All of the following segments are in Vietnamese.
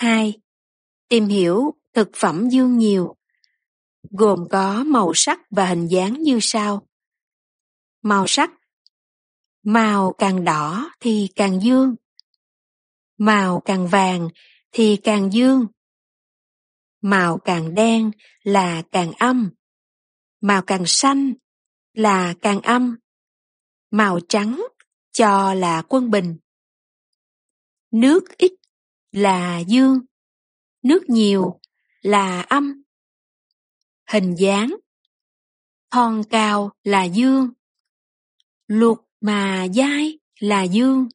2. Tìm hiểu thực phẩm dương nhiều, gồm có màu sắc và hình dáng như sau. Màu sắc Màu càng đỏ thì càng dương. Màu càng vàng thì càng dương. Màu càng đen là càng âm. Màu càng xanh là càng âm. Màu trắng cho là quân bình. Nước ít là dương, nước nhiều là âm. Hình dáng Thon cao là dương, luộc mà dai là dương.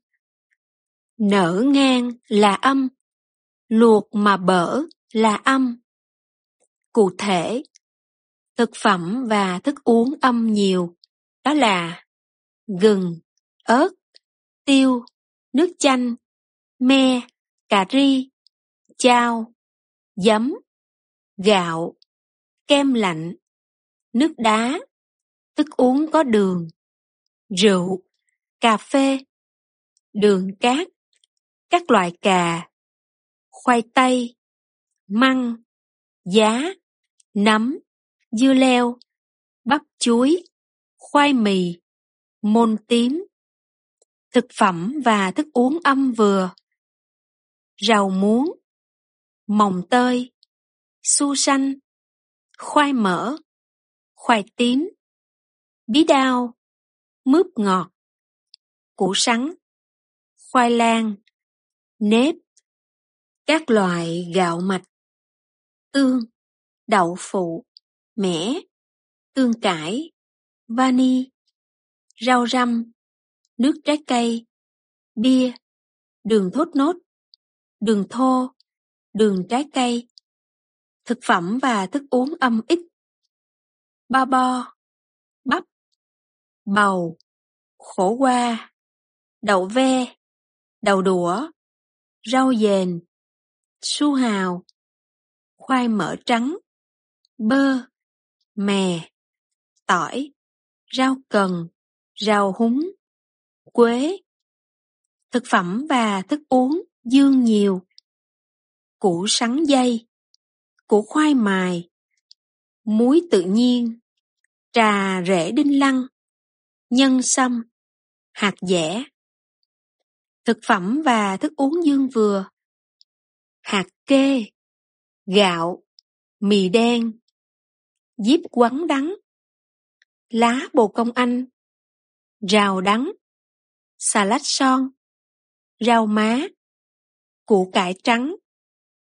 Nở ngang là âm, luộc mà bở là âm. Cụ thể, thực phẩm và thức uống âm nhiều, đó là gừng, ớt, tiêu, nước chanh, me, cà ri, chao, giấm, gạo, kem lạnh, nước đá, thức uống có đường, rượu, cà phê, đường cát, các loại cà, khoai tây, măng, giá, nấm, dưa leo, bắp chuối, khoai mì, môn tím, thực phẩm và thức uống âm vừa, rau muống, mồng tơi, su xanh, khoai mỡ, khoai tím, bí đao, mướp ngọt, củ sắn, khoai lang, nếp, các loại gạo mạch, tương, đậu phụ, mẻ, tương cải, vani, rau răm, nước trái cây, bia, đường thốt nốt, đường thô, đường trái cây, thực phẩm và thức uống âm ít, ba bo, bắp, bầu, khổ qua, đậu ve, đậu đũa, rau dền, su hào, khoai mỡ trắng, bơ, mè, tỏi, rau cần, rau húng, quế. Thực phẩm và thức uống dương nhiều. Củ sắn dây, củ khoai mài, muối tự nhiên, trà rễ đinh lăng, nhân sâm, hạt dẻ. Thực phẩm và thức uống dương vừa. Hạt kê, gạo, mì đen, diếp quắn đắng, lá bồ công anh, rào đắng, xà lách son, rau má, củ cải trắng,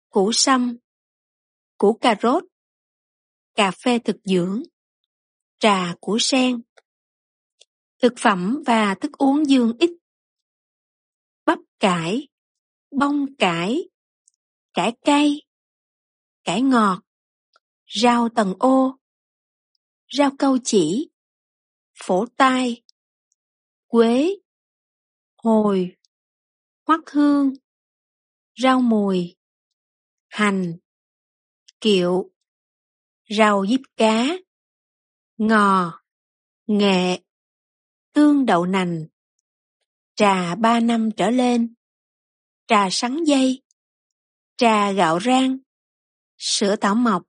củ sâm, củ cà rốt, cà phê thực dưỡng, trà củ sen, thực phẩm và thức uống dương ít, bắp cải, bông cải, cải cay, cải ngọt, rau tầng ô, rau câu chỉ, phổ tai, quế, hồi, hoắc hương, rau mùi, hành, kiệu, rau diếp cá, ngò, nghệ, tương đậu nành, trà ba năm trở lên, trà sắn dây, trà gạo rang, sữa tảo mọc,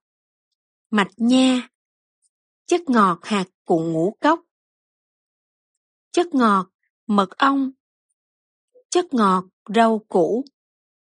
mạch nha, chất ngọt hạt cụ ngũ cốc, chất ngọt mật ong, chất ngọt rau củ,